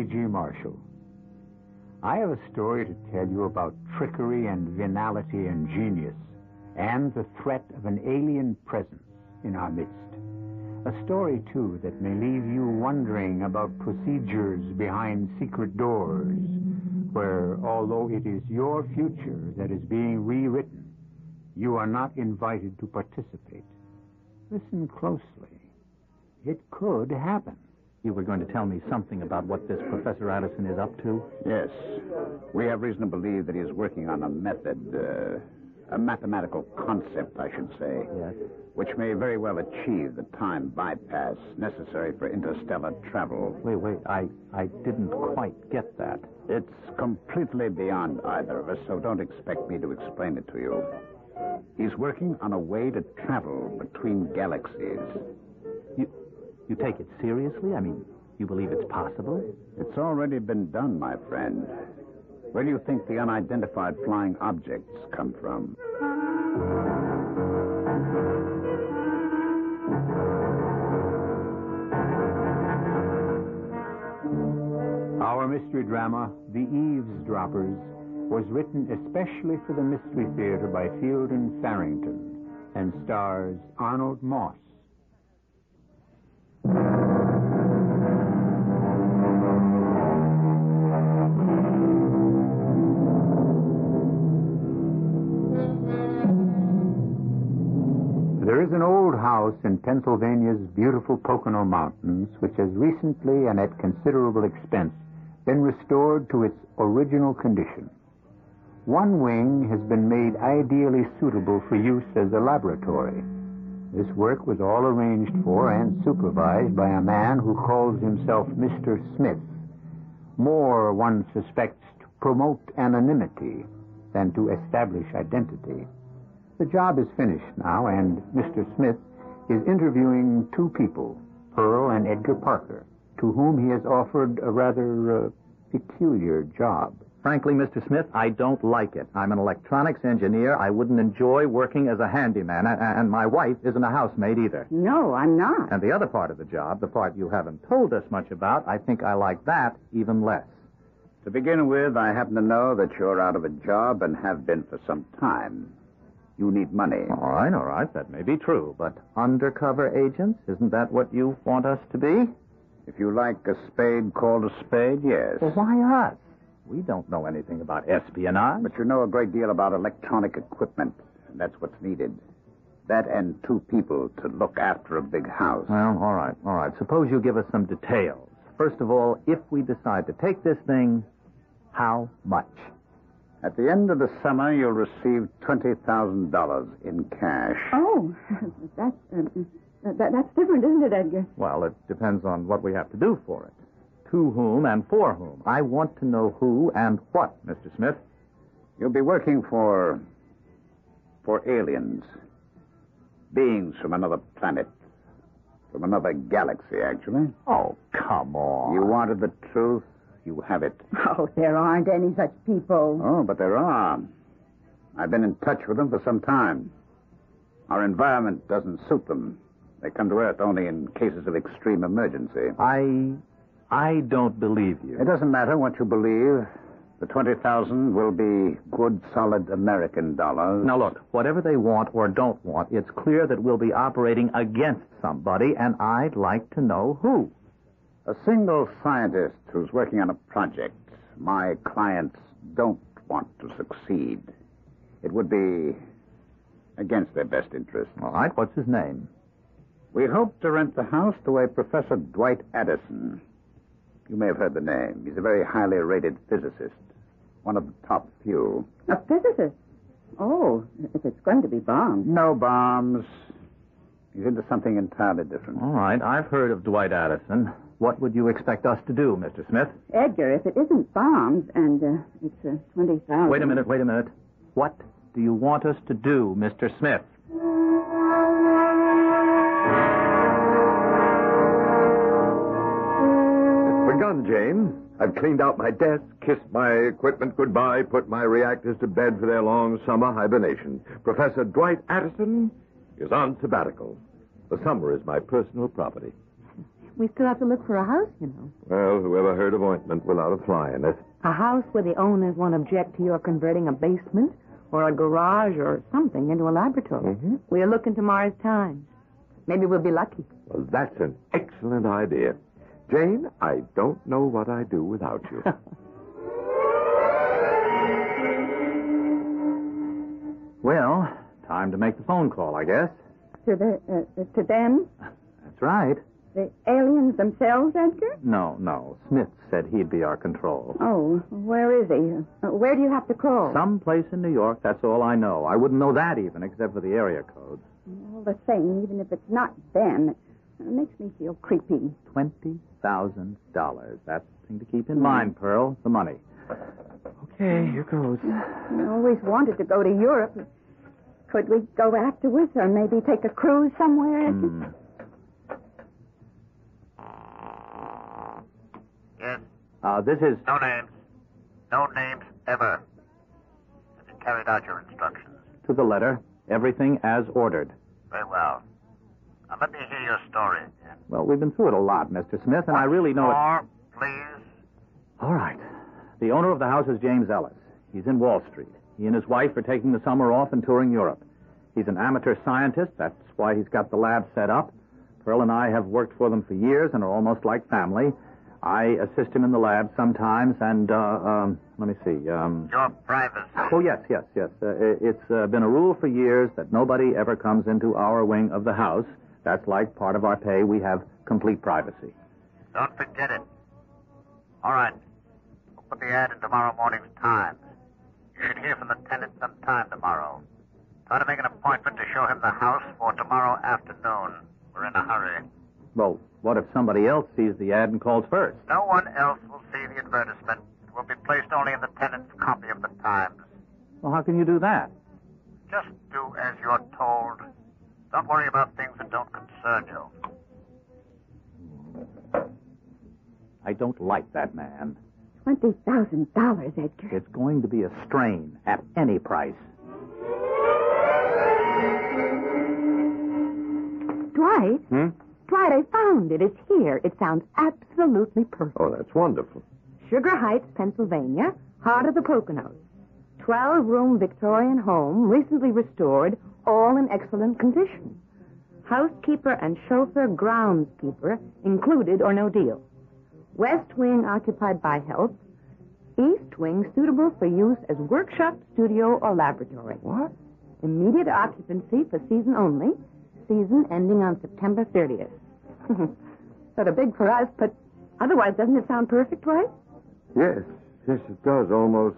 E.G. Marshall. I have a story to tell you about trickery and venality and genius, and the threat of an alien presence in our midst. A story, too, that may leave you wondering about procedures behind secret doors, where, although it is your future that is being rewritten, you are not invited to participate. Listen closely. It could happen. You were going to tell me something about what this Professor Addison is up to? Yes. We have reason to believe that he is working on a method, uh, a mathematical concept, I should say. Yes. Which may very well achieve the time bypass necessary for interstellar travel. Wait, wait. I, I didn't quite get that. It's completely beyond either of us, so don't expect me to explain it to you. He's working on a way to travel between galaxies. You, take it seriously? I mean, you believe it's possible? It's already been done, my friend. Where do you think the unidentified flying objects come from? Our mystery drama, The Eavesdroppers, was written especially for the Mystery Theater by Fielden Farrington and stars Arnold Moss. Is an old house in Pennsylvania's beautiful Pocono Mountains which has recently and at considerable expense been restored to its original condition. One wing has been made ideally suitable for use as a laboratory. This work was all arranged for and supervised by a man who calls himself Mr. Smith. More, one suspects, to promote anonymity than to establish identity. The job is finished now, and Mr. Smith is interviewing two people, Pearl and Edgar Parker, to whom he has offered a rather uh, peculiar job. Frankly, Mr. Smith, I don't like it. I'm an electronics engineer. I wouldn't enjoy working as a handyman, and my wife isn't a housemaid either. No, I'm not. And the other part of the job, the part you haven't told us much about, I think I like that even less. To begin with, I happen to know that you're out of a job and have been for some time. You need money. All right, all right, that may be true, but undercover agents, isn't that what you want us to be? If you like a spade called a spade, yes. Well, why us? We don't know anything about espionage. But you know a great deal about electronic equipment, and that's what's needed. That and two people to look after a big house. Well, all right, all right. Suppose you give us some details. First of all, if we decide to take this thing, how much? At the end of the summer, you'll receive $20,000 in cash. Oh, that's, uh, that, that's different, isn't it, Edgar? Well, it depends on what we have to do for it. To whom and for whom. I want to know who and what, Mr. Smith. You'll be working for. for aliens. Beings from another planet. From another galaxy, actually. Oh, come on. You wanted the truth, you have it. Oh, there aren't any such people. Oh, but there are. I've been in touch with them for some time. Our environment doesn't suit them. They come to Earth only in cases of extreme emergency. I. I don't believe you. It doesn't matter what you believe. The 20,000 will be good, solid American dollars. Now, look, whatever they want or don't want, it's clear that we'll be operating against somebody, and I'd like to know who. A single scientist who's working on a project my clients don't want to succeed. It would be against their best interest. All right, what's his name? We hope to rent the house to a Professor Dwight Addison. You may have heard the name. He's a very highly rated physicist, one of the top few. A physicist. Oh, if it's going to be bombs. No bombs. He's into something entirely different. All right, I've heard of Dwight Addison. What would you expect us to do, Mr. Smith? Edgar, if it isn't bombs and uh, it's uh, 20,000. Wait a minute, wait a minute. What do you want us to do, Mr. Smith? It's begun, Jane. I've cleaned out my desk, kissed my equipment goodbye, put my reactors to bed for their long summer hibernation. Professor Dwight Addison is on sabbatical. The summer is my personal property. We still have to look for a house, you know. Well, whoever heard of ointment without a fly in it? A house where the owners won't object to your converting a basement or a garage or something into a laboratory. Mm-hmm. We're looking to Mars Times. Maybe we'll be lucky. Well, that's an excellent idea. Jane, I don't know what I'd do without you. Well, time to make the phone call, I guess. To, the, uh, to them? That's right. The aliens themselves, Edgar? No, no. Smith said he'd be our control. Oh, where is he? Uh, where do you have to call? Someplace in New York, that's all I know. I wouldn't know that even, except for the area codes. All the same, even if it's not them, it makes me feel creepy. Twenty thousand dollars. That's the thing to keep in mm. mind, Pearl. The money. Okay, here goes. I always wanted to go to Europe. Could we go afterwards or maybe take a cruise somewhere? Edgar? Hmm. Yes, Uh, this is. no names. No names ever. Have you carried out your instructions? To the letter. Everything as ordered. Very well. Now let me hear your story again. Well, we've been through it a lot, Mr. Smith, and I really know it. More, please. All right. The owner of the house is James Ellis. He's in Wall Street. He and his wife are taking the summer off and touring Europe. He's an amateur scientist. That's why he's got the lab set up. Pearl and I have worked for them for years and are almost like family. I assist him in the lab sometimes, and, uh, um, let me see. Um, Your privacy. oh, yes, yes, yes. Uh, it's uh, been a rule for years that nobody ever comes into our wing of the house. That's like part of our pay. We have complete privacy. Don't forget it. All right. We'll put the ad in tomorrow morning's Times. You should hear from the tenant sometime tomorrow. Try to make an appointment to show him the house for tomorrow afternoon. We're in a hurry. Well, what if somebody else sees the ad and calls first? No one else will see the advertisement. It will be placed only in the tenant's copy of the Times. Well, how can you do that? Just do as you're told. Don't worry about things that don't concern you. I don't like that man. Twenty thousand dollars, Edgar. It's going to be a strain at any price. Dwight, Hmm? Dwight, I found it. It's here. It sounds absolutely perfect. Oh, that's wonderful. Sugar Heights, Pennsylvania, heart of the Poconos. Twelve room Victorian home, recently restored, all in excellent condition. Housekeeper and chauffeur groundskeeper included or no deal. West wing occupied by health. East wing suitable for use as workshop, studio, or laboratory. What? Immediate occupancy for season only. Season ending on September 30th. sort of big for us, but otherwise doesn't it sound perfect, right? Yes, yes, it does. Almost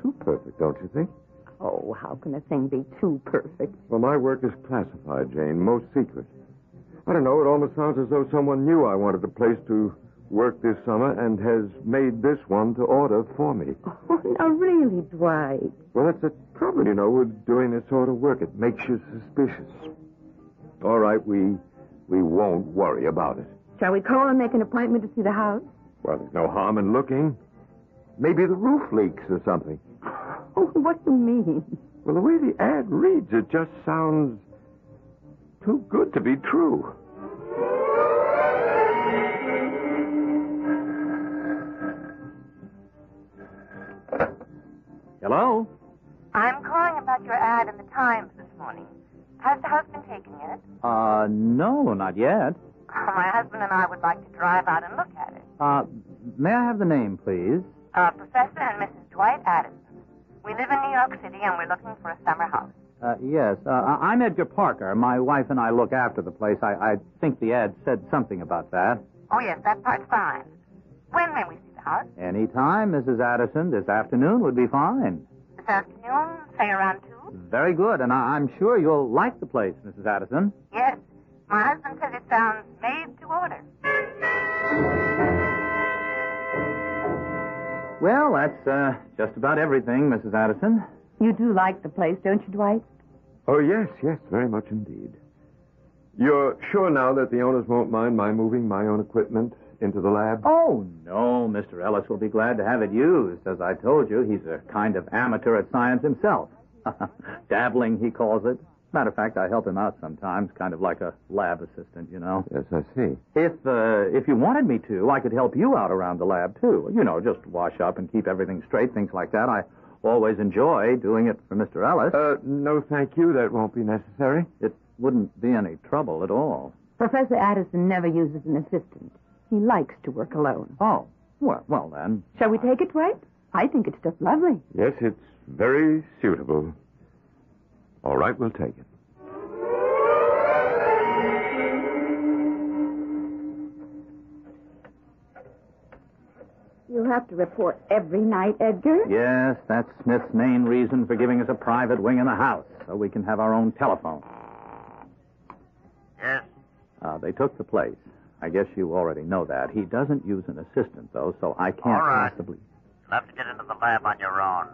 too perfect, don't you think? Oh, how can a thing be too perfect? Well, my work is classified, Jane, most secret. I don't know, it almost sounds as though someone knew I wanted a place to work this summer and has made this one to order for me. Oh, no, really, Dwight. Well, that's the trouble, you know, with doing this sort of work. It makes you suspicious. All right, we we won't worry about it. Shall we call and make an appointment to see the house? Well, there's no harm in looking. Maybe the roof leaks or something. Oh, what do you mean? Well, the way the ad reads, it just sounds too good to be true. Hello? I'm calling about your ad in the Times this morning. Has the house been taken yet? Uh, no, not yet. My husband and I would like to drive out and look at it. Uh, may I have the name, please? Uh, Professor and Mrs. Dwight Addison. We live in New York City and we're looking for a summer house. Uh, yes, uh, I'm Edgar Parker. My wife and I look after the place. I, I think the ad said something about that. Oh, yes, that part's fine. When may we see the house? Any time, Mrs. Addison. This afternoon would be fine. This afternoon, say around 2? Very good, and I, I'm sure you'll like the place, Mrs. Addison. Yes. My husband says it sounds made to order. Well, that's uh, just about everything, Mrs. Addison. You do like the place, don't you, Dwight? Oh, yes, yes, very much indeed. You're sure now that the owners won't mind my moving my own equipment into the lab? Oh, no, Mr. Ellis will be glad to have it used. As I told you, he's a kind of amateur at science himself. Dabbling, he calls it. Matter of fact, I help him out sometimes, kind of like a lab assistant, you know. Yes, I see. If uh, if you wanted me to, I could help you out around the lab too. You know, just wash up and keep everything straight, things like that. I always enjoy doing it for Mr. Ellis. Uh, no, thank you. That won't be necessary. It wouldn't be any trouble at all. Professor Addison never uses an assistant. He likes to work alone. Oh, well, well then. Shall we take it, Dwight? I think it's just lovely. Yes, it's very suitable. All right, we'll take it. You have to report every night, Edgar? Yes, that's Smith's main reason for giving us a private wing in the house, so we can have our own telephone. Yes? Uh, they took the place. I guess you already know that. He doesn't use an assistant, though, so I can't All right. possibly. You'll have to get into the lab on your own.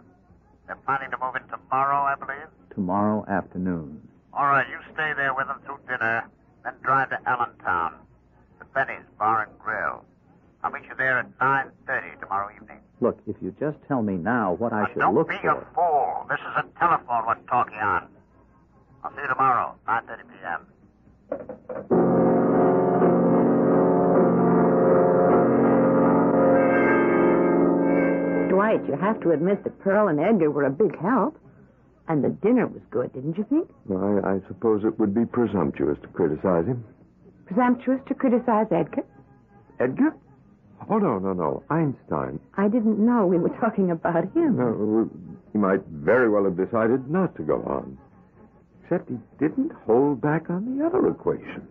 They're planning to move in tomorrow, I believe. Tomorrow afternoon. All right, you stay there with them through dinner, then drive to Allentown, to Benny's Bar and Grill. I'll meet you there at 9.30 tomorrow evening. Look, if you just tell me now what I should look. Don't look be a fool. This is a telephone we're talking on. I'll see you tomorrow, 9.30 p.m. Dwight, you have to admit that Pearl and Edgar were a big help. And the dinner was good, didn't you think? Well, I, I suppose it would be presumptuous to criticize him. Presumptuous to criticize Edgar? Edgar? Oh, no, no, no. Einstein. I didn't know we were talking about him. No, he might very well have decided not to go on. Except he didn't hold back on the other equation.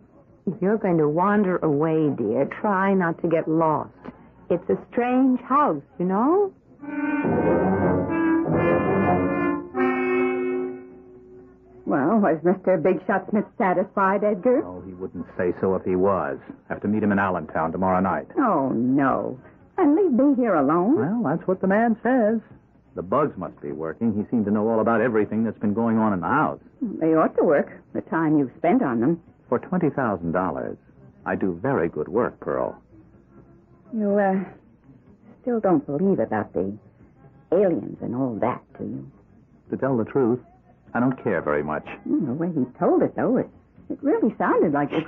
If you're going to wander away, dear, try not to get lost. It's a strange house, you know? Well, was Mr. Big Shot Smith satisfied, Edgar? Oh, he wouldn't say so if he was. Have to meet him in Allentown tomorrow night. Oh, no. And leave me here alone? Well, that's what the man says. The bugs must be working. He seemed to know all about everything that's been going on in the house. They ought to work, the time you've spent on them. For $20,000, I do very good work, Pearl. You, uh, still don't believe about the aliens and all that, do you? To tell the truth, I don't care very much. Mm, the way he told it, though, it, it really sounded like it.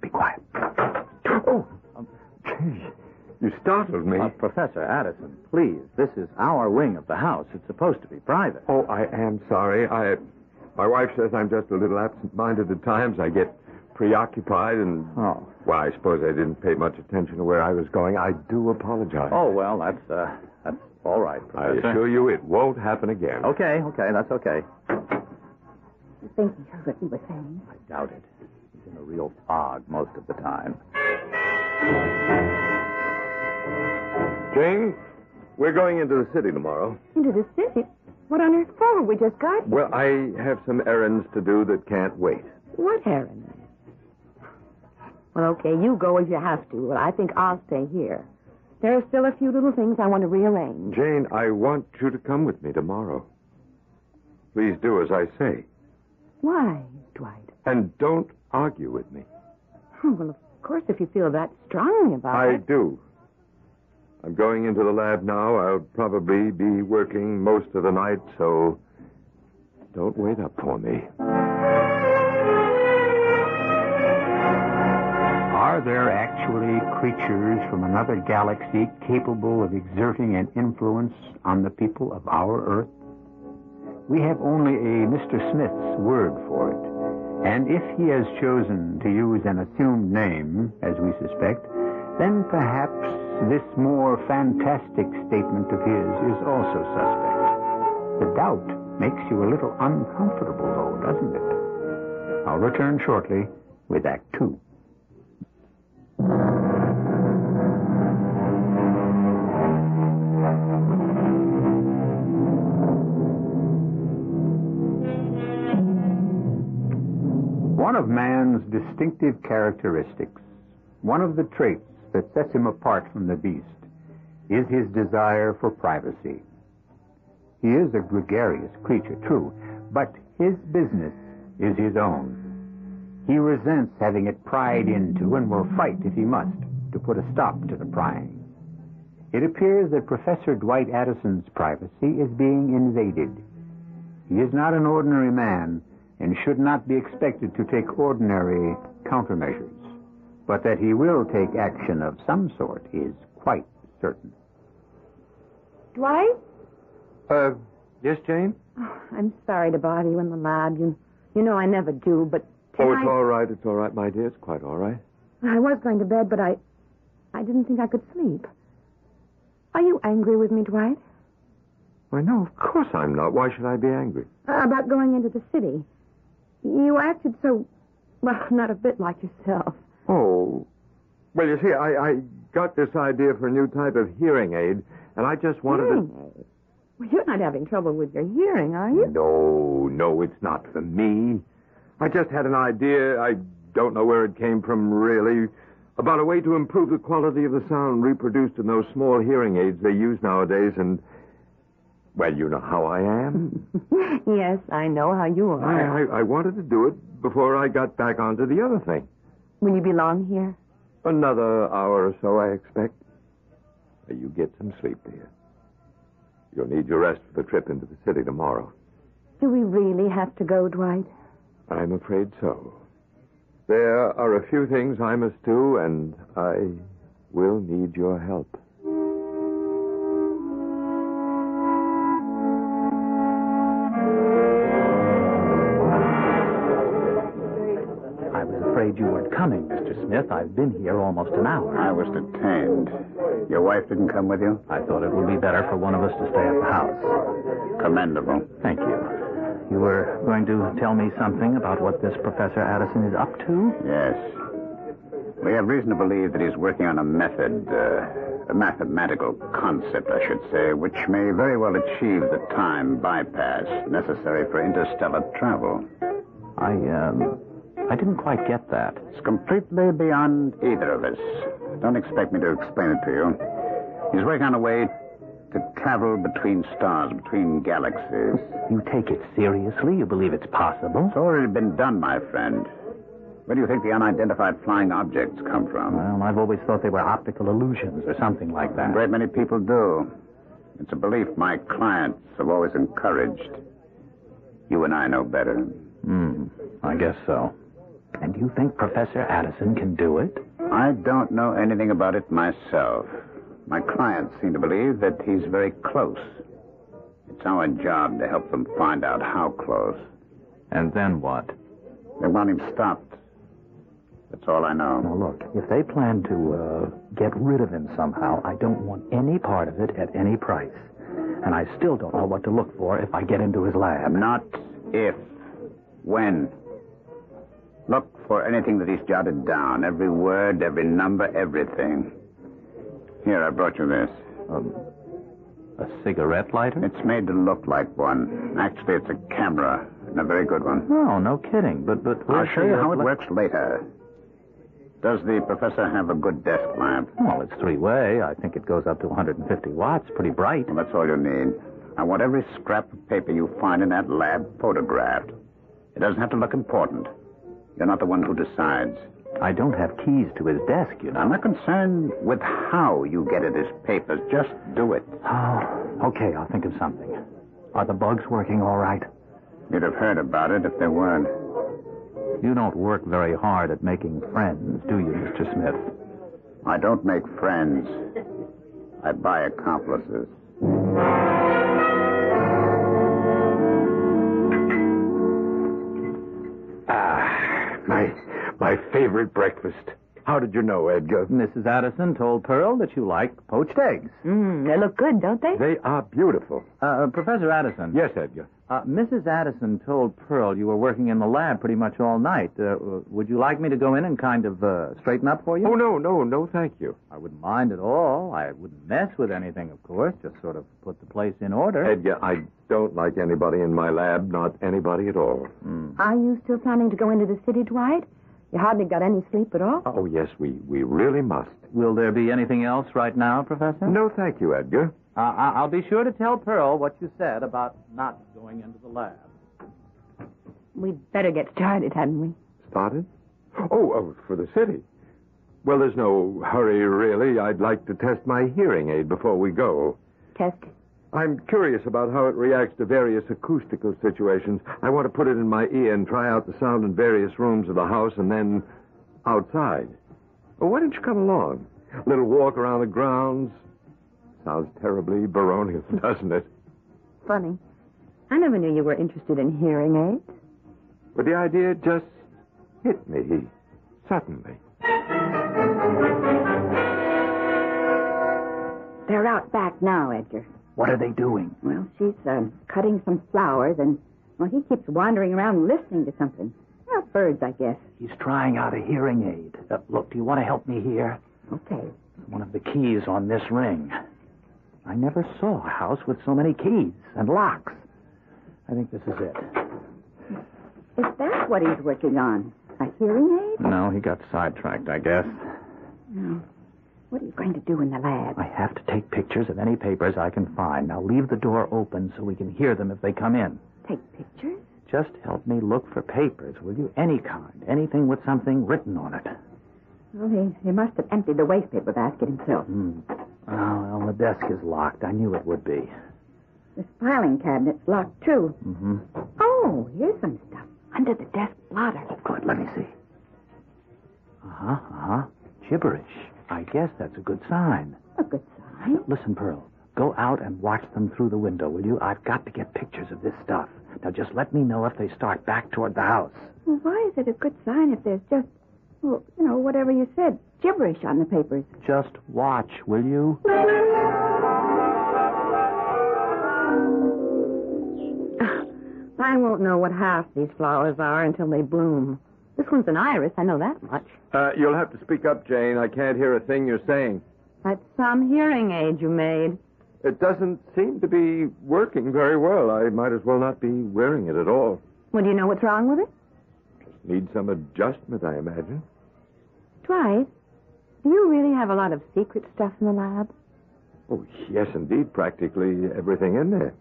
Be quiet. Oh, um, gee, you startled me. Uh, Professor Addison, please, this is our wing of the house. It's supposed to be private. Oh, I am sorry. I, my wife says I'm just a little absent-minded at times. I get preoccupied and. Oh. Well, I suppose I didn't pay much attention to where I was going. I do apologize. Oh, well, that's, uh, that's all right, I Professor. assure you it won't happen again. Okay, okay, that's okay. You think he heard what you were saying? I doubt it. He's in a real fog most of the time. Jane, we're going into the city tomorrow. Into the city? What on earth for? We just got here. Well, I have some errands to do that can't wait. What errand? Well, okay, you go as you have to. Well, I think I'll stay here. There are still a few little things I want to rearrange. Jane, I want you to come with me tomorrow. Please do as I say. Why, Dwight? And don't argue with me. Oh, well, of course, if you feel that strongly about I it. I do. I'm going into the lab now. I'll probably be working most of the night, so don't wait up for me. Are there actually creatures from another galaxy capable of exerting an influence on the people of our Earth? We have only a Mr. Smith's word for it. And if he has chosen to use an assumed name, as we suspect, then perhaps this more fantastic statement of his is also suspect. The doubt makes you a little uncomfortable, though, doesn't it? I'll return shortly with Act Two. One of man's distinctive characteristics, one of the traits that sets him apart from the beast, is his desire for privacy. He is a gregarious creature, true, but his business is his own. He resents having it pried into and will fight if he must to put a stop to the prying. It appears that Professor Dwight Addison's privacy is being invaded. He is not an ordinary man and should not be expected to take ordinary countermeasures. But that he will take action of some sort is quite certain. Dwight? Uh, yes, Jane? Oh, I'm sorry to bother you in the lab. You, you know I never do, but Oh, it's all right. It's all right, my dear. It's quite all right. I was going to bed, but I, I didn't think I could sleep. Are you angry with me, Dwight? Why, no, of course I'm not. Why should I be angry? Uh, about going into the city. You acted so, well, not a bit like yourself. Oh. Well, you see, I, I got this idea for a new type of hearing aid, and I just wanted hearing to. aid? Well, you're not having trouble with your hearing, are you? No, no, it's not for me. I just had an idea. I don't know where it came from, really. About a way to improve the quality of the sound reproduced in those small hearing aids they use nowadays, and. Well, you know how I am. yes, I know how you are. I, I, I wanted to do it before I got back onto the other thing. Will you be long here? Another hour or so, I expect. You get some sleep, dear. You'll need your rest for the trip into the city tomorrow. Do we really have to go, Dwight? I'm afraid so. There are a few things I must do, and I will need your help. Mr. Smith. I've been here almost an hour. I was detained. Your wife didn't come with you? I thought it would be better for one of us to stay at the house. Commendable. Thank you. You were going to tell me something about what this Professor Addison is up to? Yes. We have reason to believe that he's working on a method, uh, a mathematical concept, I should say, which may very well achieve the time bypass necessary for interstellar travel. I, um, I didn't quite get that. It's completely beyond either of us. Don't expect me to explain it to you. He's working on a way to travel between stars, between galaxies. You take it seriously? You believe it's possible? It's already been done, my friend. Where do you think the unidentified flying objects come from? Well, I've always thought they were optical illusions or something like that. A great many people do. It's a belief my clients have always encouraged. You and I know better. Hmm, I guess so. And you think Professor Addison can do it? I don't know anything about it myself. My clients seem to believe that he's very close. It's our job to help them find out how close. And then what? They want him stopped. That's all I know. Now, look, if they plan to uh, get rid of him somehow, I don't want any part of it at any price. And I still don't know what to look for if I get into his lab. Not if. When. Look for anything that he's jotted down. Every word, every number, everything. Here, I brought you this. Um, a cigarette lighter? It's made to look like one. Actually, it's a camera, and a very good one. No, no kidding. But but I'll show you how it works later. Does the professor have a good desk lamp? Well, it's three-way. I think it goes up to 150 watts. Pretty bright. Well, that's all you need. I want every scrap of paper you find in that lab photographed. It doesn't have to look important. You're not the one who decides. I don't have keys to his desk, you know. I'm not concerned with how you get at his papers. Just do it. Oh, okay. I'll think of something. Are the bugs working all right? You'd have heard about it if they weren't. You don't work very hard at making friends, do you, Mr. Smith? I don't make friends. I buy accomplices. My my favorite breakfast. How did you know, Edgar? Mrs. Addison told Pearl that you like poached eggs. Mmm, they look good, don't they? They are beautiful. Uh, Professor Addison. Yes, Edgar. Uh, Mrs. Addison told Pearl you were working in the lab pretty much all night. Uh, would you like me to go in and kind of uh, straighten up for you? Oh no, no, no, thank you. I wouldn't mind at all. I wouldn't mess with anything, of course. Just sort of put the place in order. Edgar, I don't like anybody in my lab, not anybody at all. Are you still planning to go into the city, Dwight? You hardly got any sleep at all. Oh yes, we we really must. Will there be anything else right now, Professor? No, thank you, Edgar. Uh, I- I'll be sure to tell Pearl what you said about not going into the lab. We'd better get started, hadn't we? Started? Oh, oh, for the city. Well, there's no hurry, really. I'd like to test my hearing aid before we go. Test it. I'm curious about how it reacts to various acoustical situations. I want to put it in my ear and try out the sound in various rooms of the house and then outside. Well, why don't you come along? A little walk around the grounds. Sounds terribly baronial, doesn't it? Funny. I never knew you were interested in hearing aids. But the idea just hit me suddenly. They're out back now, Edgar. What are they doing? Well, she's uh, cutting some flowers, and well, he keeps wandering around listening to something. Well, birds, I guess. He's trying out a hearing aid. Uh, look, do you want to help me here? Okay. One of the keys on this ring. I never saw a house with so many keys and locks. I think this is it. Is that what he's working on? A hearing aid? No, he got sidetracked, I guess. No. What are you going to do in the lab? I have to take pictures of any papers I can find. Now leave the door open so we can hear them if they come in. Take pictures? Just help me look for papers, will you? Any kind. Anything with something written on it. Well, he, he must have emptied the waste paper basket himself. Hmm. Oh, the desk is locked. I knew it would be. This filing cabinet's locked, too. Mm-hmm. Oh, here's some stuff. Under the desk blotter. Oh, Good, let me see. Uh-huh, uh-huh. Gibberish. I guess that's a good sign. A good sign. Listen, Pearl. Go out and watch them through the window, will you? I've got to get pictures of this stuff. Now, just let me know if they start back toward the house. Well, why is it a good sign if there's just, well, you know, whatever you said, gibberish on the papers? Just watch, will you? I won't know what half these flowers are until they bloom. This one's an iris, I know that much. Uh, you'll have to speak up, Jane. I can't hear a thing you're saying. That's some hearing aid you made. It doesn't seem to be working very well. I might as well not be wearing it at all. Well, do you know what's wrong with it? Need some adjustment, I imagine. Dwight, do you really have a lot of secret stuff in the lab? Oh, yes, indeed. Practically everything in there.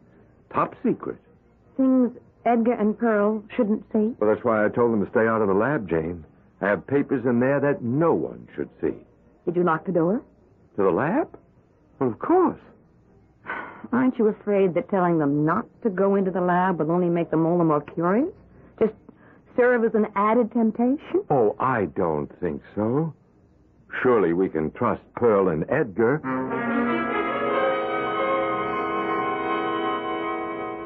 Top secret. Things Edgar and Pearl shouldn't see? Well, that's why I told them to stay out of the lab, Jane. I have papers in there that no one should see. Did you lock the door? To the lab? Well, of course. Aren't you afraid that telling them not to go into the lab will only make them all the more curious? Just serve as an added temptation? Oh, I don't think so. Surely we can trust Pearl and Edgar.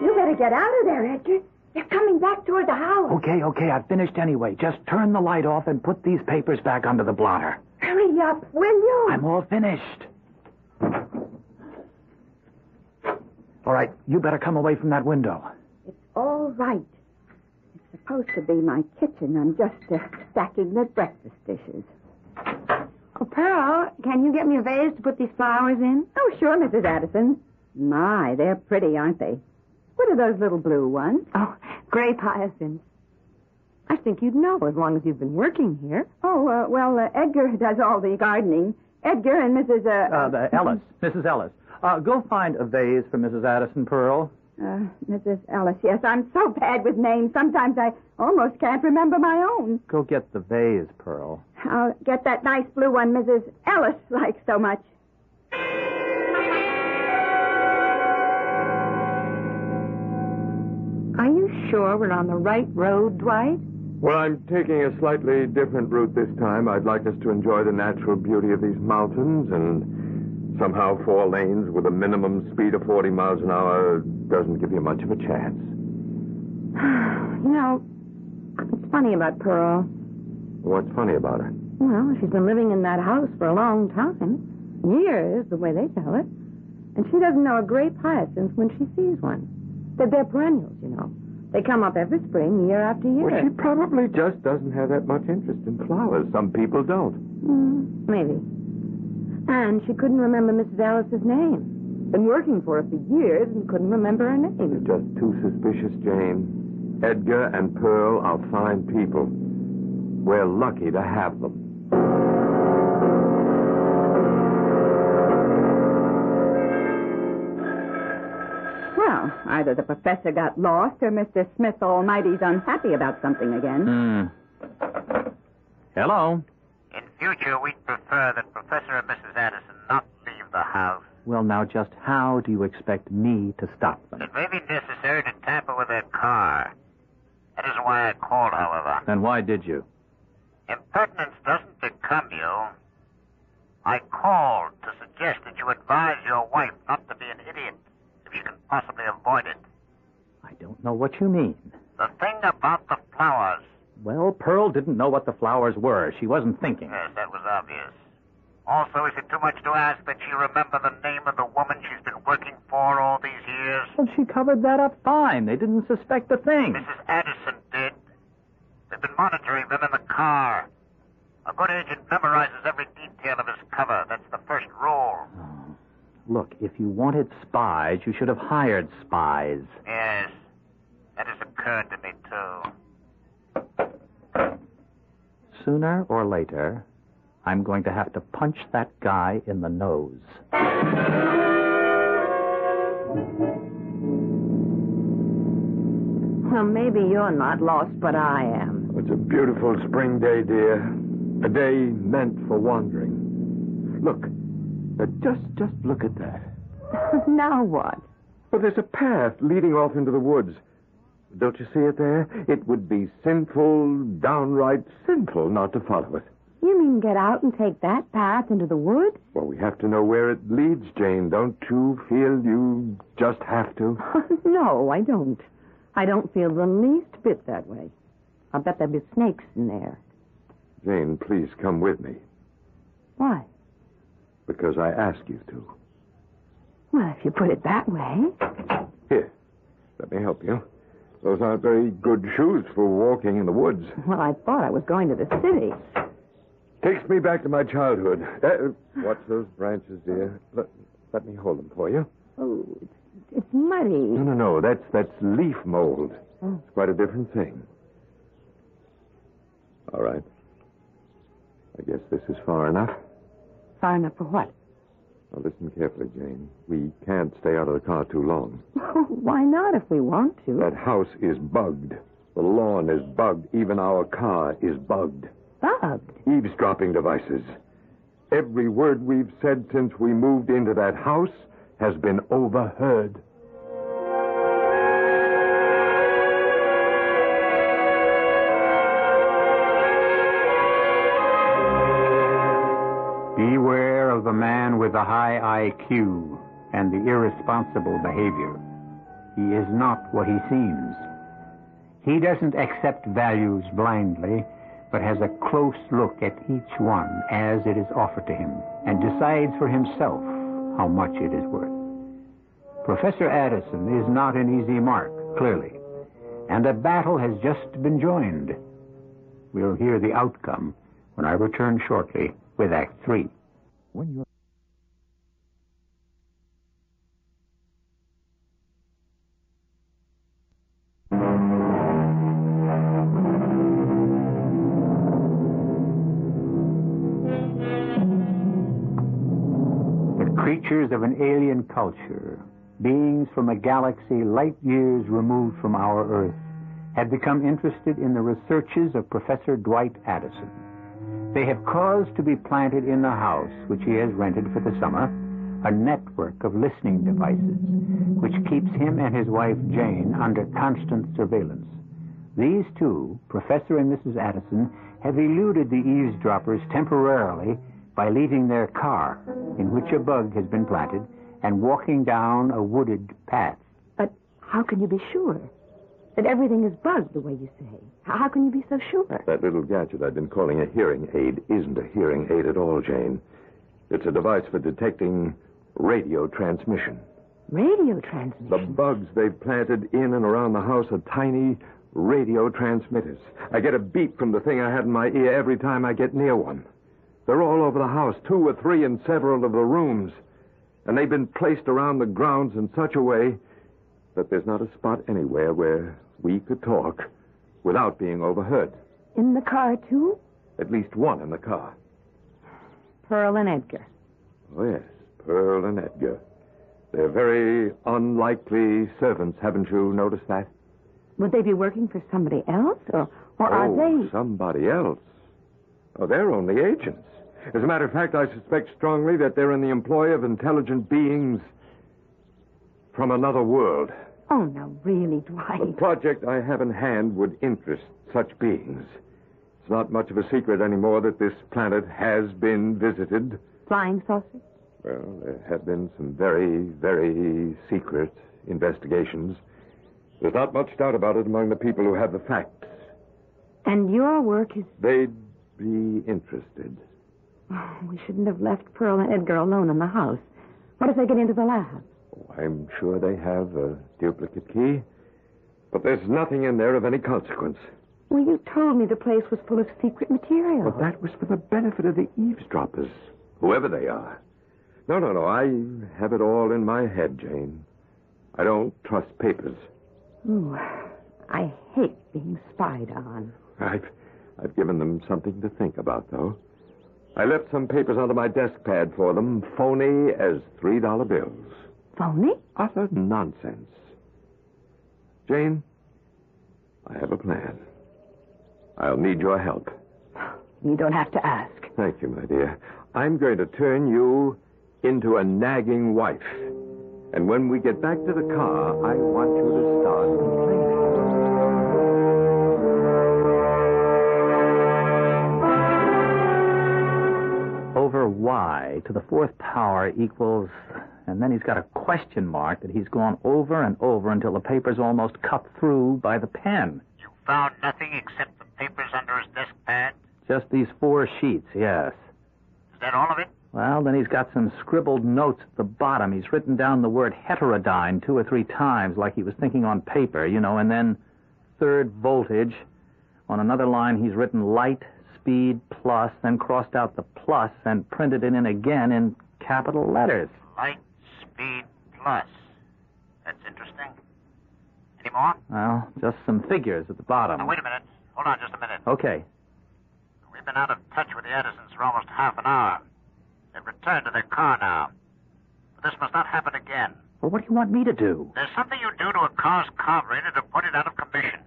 You better get out of there, Edgar. They're coming back toward the house. Okay, okay, I've finished anyway. Just turn the light off and put these papers back under the blotter. Hurry up, will you? I'm all finished. All right, you better come away from that window. It's all right. It's supposed to be my kitchen. I'm just uh, stacking the breakfast dishes. Oh, Pearl, can you get me a vase to put these flowers in? Oh, sure, Mrs. Addison. My, they're pretty, aren't they? What are those little blue ones? Oh, grape hyacinths. I think you'd know as long as you've been working here. Oh, uh, well, uh, Edgar does all the gardening. Edgar and Mrs. Uh, Uh, the Ellis, Mrs. Ellis. Uh, go find a vase for Mrs. Addison Pearl. Uh, Mrs. Ellis, yes, I'm so bad with names. Sometimes I almost can't remember my own. Go get the vase, Pearl. I'll get that nice blue one Mrs. Ellis likes so much. Are you sure we're on the right road, Dwight? Well, I'm taking a slightly different route this time. I'd like us to enjoy the natural beauty of these mountains, and somehow four lanes with a minimum speed of 40 miles an hour doesn't give you much of a chance. You know, it's funny about Pearl. What's funny about her? Well, she's been living in that house for a long time. Years, the way they tell it. And she doesn't know a grape hyacinth when she sees one. They're, they're perennials, you know. They come up every spring, year after year. Well, she probably just doesn't have that much interest in flowers. Some people don't. Mm, maybe. And she couldn't remember Mrs. Ellis's name. Been working for her for years and couldn't remember her name. You're just too suspicious, Jane. Edgar and Pearl are fine people. We're lucky to have them. Well, either the professor got lost or Mr. Smith Almighty's unhappy about something again. Hmm. Hello. Future, we'd prefer that Professor and Mrs. Addison not leave the house. Well, now, just how do you expect me to stop them? It may be necessary to tamper with their car. That isn't why I called, however. Then why did you? Impertinence doesn't become you. I called to suggest that you advise your wife not to be an idiot if she can possibly avoid it. I don't know what you mean. The thing about the flowers. Well, Pearl didn't know what the flowers were. She wasn't thinking. Yes, that was obvious. Also, is it too much to ask that she remember the name of the woman she's been working for all these years? Well, she covered that up fine. They didn't suspect a thing. Mrs. Addison did. They've been monitoring them in the car. A good agent memorizes every detail of his cover. That's the first rule. Oh. Look, if you wanted spies, you should have hired spies. Yes, that has occurred to me, too. Sooner or later, I'm going to have to punch that guy in the nose. Well, maybe you're not lost, but I am. It's a beautiful spring day, dear. A day meant for wandering. Look. Now, just, just look at that. now what? Well, there's a path leading off into the woods. Don't you see it there? It would be sinful, downright sinful not to follow it. You mean get out and take that path into the woods? Well, we have to know where it leads, Jane. Don't you feel you just have to? no, I don't. I don't feel the least bit that way. I'll bet there'll be snakes in there. Jane, please come with me. Why? Because I ask you to. Well, if you put it that way. Here, let me help you. Those aren't very good shoes for walking in the woods. Well, I thought I was going to the city. Takes me back to my childhood. Uh, watch those branches, dear. Let, let me hold them for you. Oh, it's, it's muddy. No, no, no. That's that's leaf mold. Oh. It's quite a different thing. All right. I guess this is far enough. Far enough for what? Now, listen carefully, Jane. We can't stay out of the car too long. Why not if we want to? That house is bugged. The lawn is bugged. Even our car is bugged. Bugged? Eavesdropping devices. Every word we've said since we moved into that house has been overheard. Man with the high IQ and the irresponsible behavior. He is not what he seems. He doesn't accept values blindly, but has a close look at each one as it is offered to him and decides for himself how much it is worth. Professor Addison is not an easy mark, clearly, and a battle has just been joined. We'll hear the outcome when I return shortly with Act Three. When you're creatures of an alien culture, beings from a galaxy light years removed from our Earth, have become interested in the researches of Professor Dwight Addison. They have caused to be planted in the house which he has rented for the summer a network of listening devices which keeps him and his wife Jane under constant surveillance. These two, Professor and Mrs. Addison, have eluded the eavesdroppers temporarily by leaving their car, in which a bug has been planted, and walking down a wooded path. But how can you be sure that everything is bugged the way you say? How how can you be so sure? That little gadget I've been calling a hearing aid isn't a hearing aid at all, Jane. It's a device for detecting radio transmission. Radio transmission. The bugs they've planted in and around the house are tiny radio transmitters. I get a beep from the thing I had in my ear every time I get near one. They're all over the house, two or three in several of the rooms. And they've been placed around the grounds in such a way that there's not a spot anywhere where we could talk without being overheard. In the car, too? At least one in the car. Pearl and Edgar. Oh, yes, Pearl and Edgar. They're very unlikely servants, haven't you noticed that? Would they be working for somebody else, or, or are oh, they? somebody else. Oh, they're only agents. As a matter of fact, I suspect strongly that they're in the employ of intelligent beings from another world. Oh, no, really, Dwight. The project I have in hand would interest such beings. It's not much of a secret anymore that this planet has been visited. Flying saucers? Well, there have been some very, very secret investigations. There's not much doubt about it among the people who have the facts. And your work is. They'd be interested. Oh, we shouldn't have left Pearl and Edgar alone in the house. What if they get into the lab? Oh, I'm sure they have a duplicate key. But there's nothing in there of any consequence. Well, you told me the place was full of secret material. But that was for the benefit of the eavesdroppers, whoever they are. No, no, no. I have it all in my head, Jane. I don't trust papers. Ooh, I hate being spied on. I've, I've given them something to think about, though. I left some papers under my desk pad for them, phony as $3 bills. Phony? Utter nonsense. Jane, I have a plan. I'll need your help. You don't have to ask. Thank you, my dear. I'm going to turn you into a nagging wife. And when we get back to the car, I want you to start complaining. Y to the fourth power equals, and then he's got a question mark that he's gone over and over until the paper's almost cut through by the pen. You found nothing except the papers under his desk pad? Just these four sheets, yes. Is that all of it? Well, then he's got some scribbled notes at the bottom. He's written down the word heterodyne two or three times, like he was thinking on paper, you know, and then third voltage. On another line, he's written light, speed, plus, then crossed out the plus and printed it in again in capital letters. Light speed plus. That's interesting. Any more? Well, just some figures at the bottom. Now, wait a minute. Hold on just a minute. Okay. We've been out of touch with the Addisons for almost half an hour. They've returned to their car now. But this must not happen again. Well, what do you want me to do? There's something you do to a car's carburetor to put it out of commission.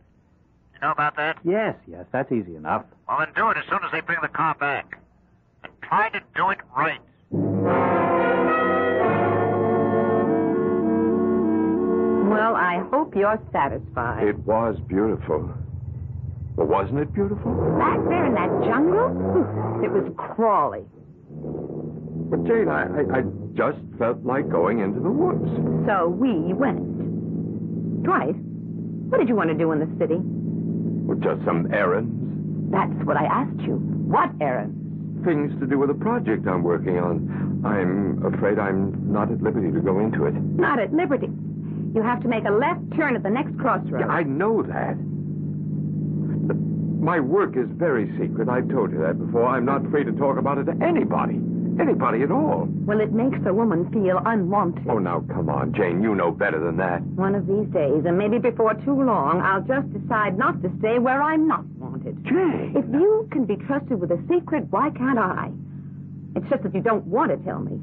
You know about that? Yes, yes, that's easy enough. Well, then do it as soon as they bring the car back. And try to do it right. Well, I hope you're satisfied. It was beautiful. Well, wasn't it beautiful? Back there in that jungle? It was crawly. But, Jane, I, I, I just felt like going into the woods. So we went. Dwight, what did you want to do in the city? With just some errands, That's what I asked you. What errands? things to do with a project I'm working on. I'm afraid I'm not at liberty to go into it. Not at liberty. You have to make a left turn at the next crossroads. Yeah, I know that. But my work is very secret. I've told you that before. I'm not free to talk about it to anybody. Anybody at all. Well, it makes a woman feel unwanted. Oh, now, come on, Jane. You know better than that. One of these days, and maybe before too long, I'll just decide not to stay where I'm not wanted. Jane! If you can be trusted with a secret, why can't I? It's just that you don't want to tell me.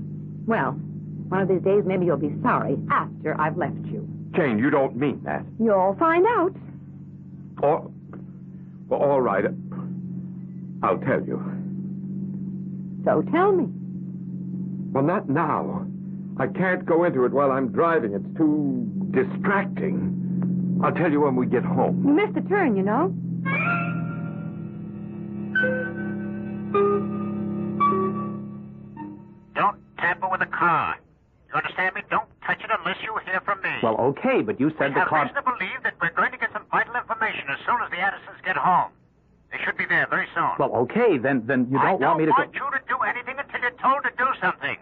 Well, one of these days, maybe you'll be sorry after I've left you. Jane, you don't mean that. You'll find out. Or, well, all right. I'll tell you. So tell me. Well, not now. I can't go into it while I'm driving. It's too distracting. I'll tell you when we get home. You missed a turn, you know. Don't tamper with the car. You understand me? Don't touch it unless you hear from me. Well, okay, but you said we the have car. reason to believe that we're going to get some vital information as soon as the Addisons get home. They should be there very soon. Well, okay, then then you I don't want me to I don't want you to do anything until you're told to do something.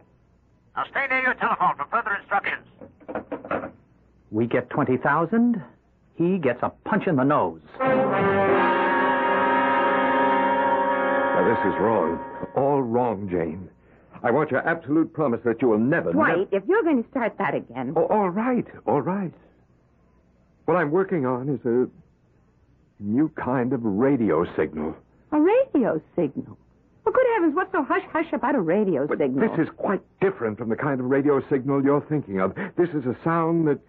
Now stay near your telephone for further instructions. We get twenty thousand. He gets a punch in the nose. Now, this is wrong. All wrong, Jane. I want your absolute promise that you will never. Dwight, if you're going to start that again. Oh, all right, all right. What I'm working on is a new kind of radio signal. A radio signal. Well, good heavens, what's so hush hush about a radio But signal? this is quite different from the kind of radio signal you're thinking of. This is a sound that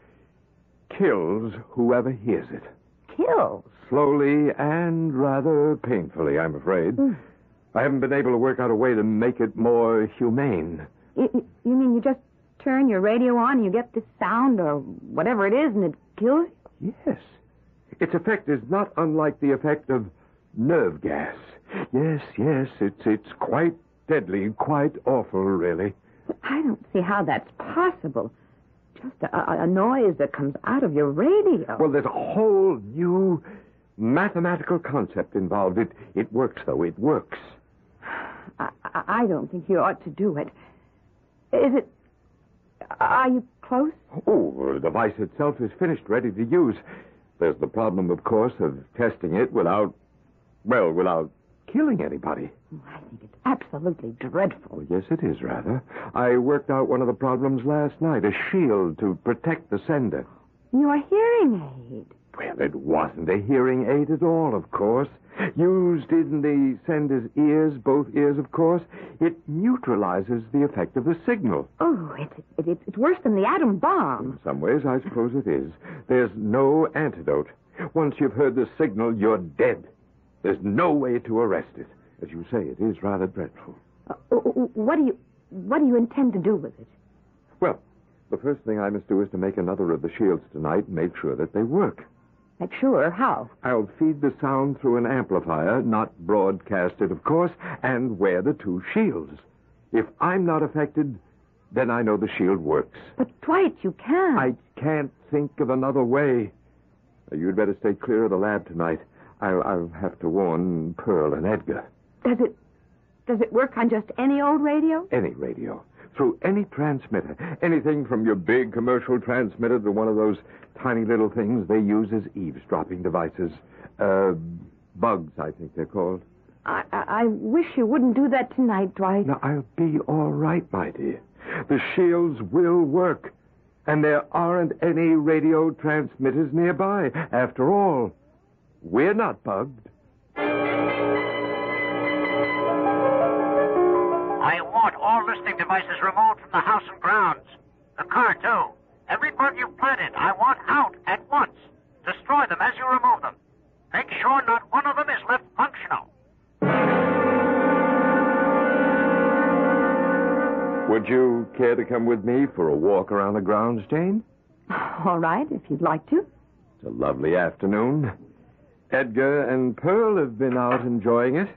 kills whoever hears it. kills. Slowly and rather painfully, I'm afraid. Hmm. I haven't been able to work out a way to make it more humane. You, you- you mean you just turn your radio on and you get this sound or whatever it is and it kills you? Yes. Its effect is not unlike the effect of nerve gas. Yes, yes, it's it's quite deadly, quite awful, really. I don't see how that's possible. Just a, a- noise that comes out of your radio. Well, there's a whole new mathematical concept involved. It it works, though. It works. I I don't think you ought to do it. Is it. Are you close? Oh, the device itself is finished, ready to use. There's the problem, of course, of testing it without, well, without killing anybody. Oh, I think it's absolutely dreadful. Oh, yes, it is, rather. I worked out one of the problems last night a shield to protect the sender. Your hearing aid. Well, it wasn't a hearing aid at all, of course. Used in the sender's ears, both ears, of course, it neutralizes the effect of the signal. Oh, it's, it, it, it's worse than the atom bomb. In some ways, I suppose it is. There's no antidote. Once you've heard the signal, you're dead. There's no way to arrest it. As you say, it is rather dreadful. Uh, uh, what do you what do you intend to do with it? Well, the first thing I must do is to make another of the shields tonight and make sure that they work. Make sure how. I'll feed the sound through an amplifier, not broadcast it, of course, and wear the two shields. If I'm not affected, then I know the shield works. But Dwight, you can't. I can't think of another way. You'd better stay clear of the lab tonight. I'll, I'll have to warn Pearl and Edgar. Does it does it work on just any old radio? Any radio. Through any transmitter. Anything from your big commercial transmitter to one of those tiny little things they use as eavesdropping devices. Uh, bugs, I think they're called. I, I I wish you wouldn't do that tonight, Dwight. Now, I'll be all right, my dear. The shields will work. And there aren't any radio transmitters nearby. After all, we're not bugged. I all listening devices removed from the house and grounds. The car, too. Every bug you've planted, I want out at once. Destroy them as you remove them. Make sure not one of them is left functional. Would you care to come with me for a walk around the grounds, Jane? All right, if you'd like to. It's a lovely afternoon. Edgar and Pearl have been out enjoying it.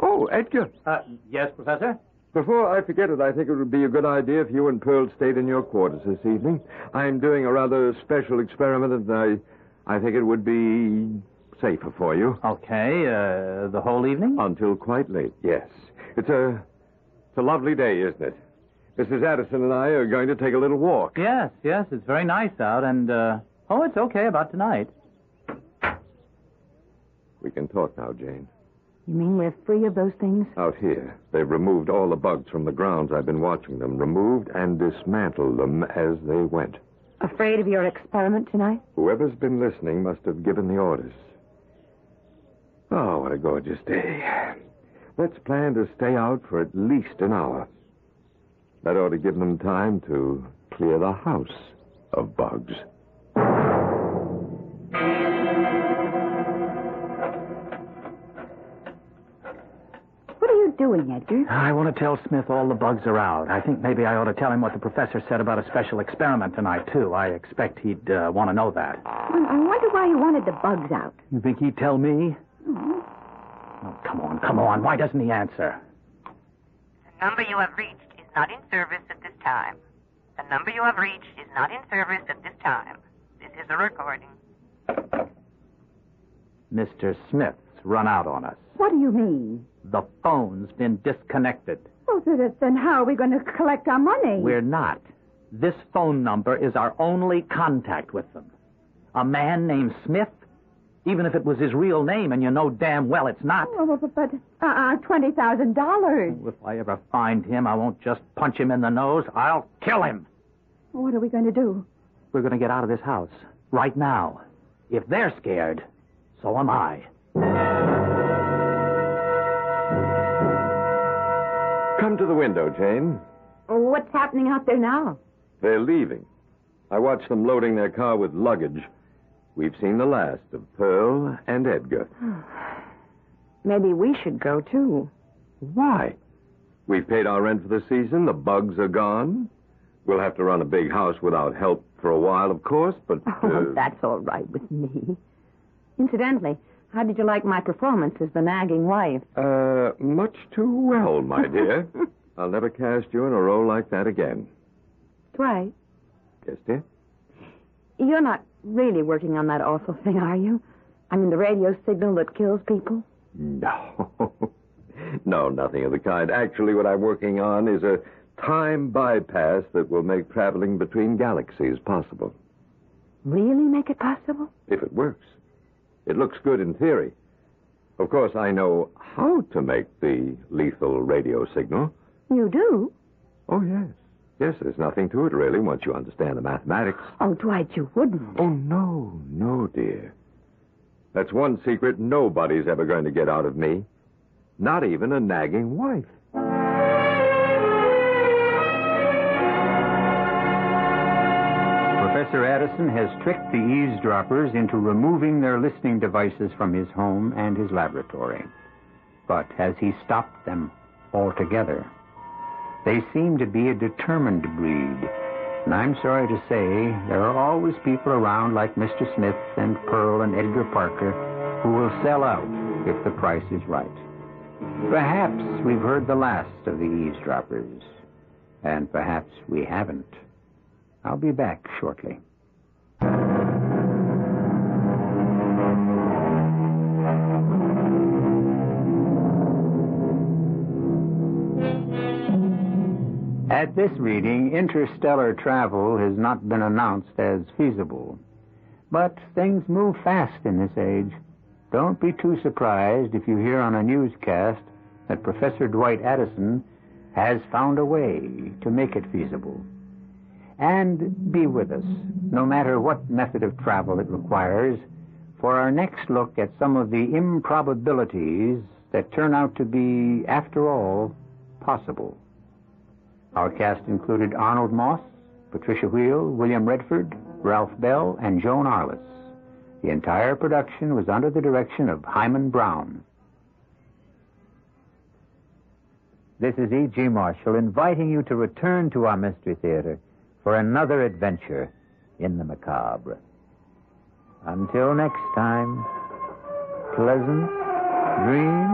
Oh, Edgar. Uh, yes, Professor? Before I forget it, I think it would be a good idea if you and Pearl stayed in your quarters this evening. I'm doing a rather special experiment, and I, I think it would be safer for you. Okay, uh, the whole evening? Until quite late, yes. It's a, it's a lovely day, isn't it? Mrs. Addison and I are going to take a little walk. Yes, yes, it's very nice out, and, uh, oh, it's okay about tonight. We can talk now, Jane. You mean we're free of those things? Out here, they've removed all the bugs from the grounds. I've been watching them, removed and dismantled them as they went. Afraid of your experiment tonight? Whoever's been listening must have given the orders. Oh, what a gorgeous day. Let's plan to stay out for at least an hour. That ought to give them time to clear the house of bugs. You doing, Edgar? I want to tell Smith all the bugs are out. I think maybe I ought to tell him what the professor said about a special experiment tonight, too. I expect he'd uh, want to know that. I I wonder why he wanted the bugs out. You think he'd tell me? Oh, come on, come on. Why doesn't he answer? The number you have reached is not in service at this time. The number you have reached is not in service at this time. This is a recording. Mr. Smith's run out on us. What do you mean? The phone's been disconnected. Well, th- then how are we going to collect our money? We're not. This phone number is our only contact with them. A man named Smith, even if it was his real name, and you know damn well it's not. Oh, but, but uh, uh, twenty thousand dollars. If I ever find him, I won't just punch him in the nose. I'll kill him. What are we going to do? We're going to get out of this house right now. If they're scared, so am I. Come to the window, Jane. Oh, What's happening out there now? They're leaving. I watched them loading their car with luggage. We've seen the last of Pearl and Edgar. Maybe we should go, too. Why? We've paid our rent for the season. The bugs are gone. We'll have to run a big house without help for a while, of course, but. Oh, uh, that's all right with me. Incidentally, how did you like my performance as the nagging wife? Uh, much too well, my dear. I'll never cast you in a role like that again. Dwight, Yes, dear? you're not really working on that awful thing, are you? I mean, the radio signal that kills people? No. no, nothing of the kind. Actually, what I'm working on is a time bypass that will make traveling between galaxies possible. Really make it possible? If it works. It looks good in theory. Of course, I know how to make the lethal radio signal. You do? Oh, yes. Yes, there's nothing to it, really, once you understand the mathematics. Oh, Dwight, you wouldn't. Oh, no, no, dear. That's one secret nobody's ever going to get out of me. Not even a nagging wife. Professor has tricked the eavesdroppers into removing their listening devices from his home and his laboratory. But has he stopped them altogether? They seem to be a determined breed. And I'm sorry to say, there are always people around like Mr. Smith and Pearl and Edgar Parker who will sell out if the price is right. Perhaps we've heard the last of the eavesdroppers. And perhaps we haven't. I'll be back shortly. At this reading, interstellar travel has not been announced as feasible. But things move fast in this age. Don't be too surprised if you hear on a newscast that Professor Dwight Addison has found a way to make it feasible. And be with us, no matter what method of travel it requires, for our next look at some of the improbabilities that turn out to be, after all, possible. Our cast included Arnold Moss, Patricia Wheel, William Redfield, Ralph Bell, and Joan Arliss. The entire production was under the direction of Himan Brown. This is E.G. Marshall inviting you to return to our Mystery Theater for another adventure in the macabre. Until next time, pleasant dreams.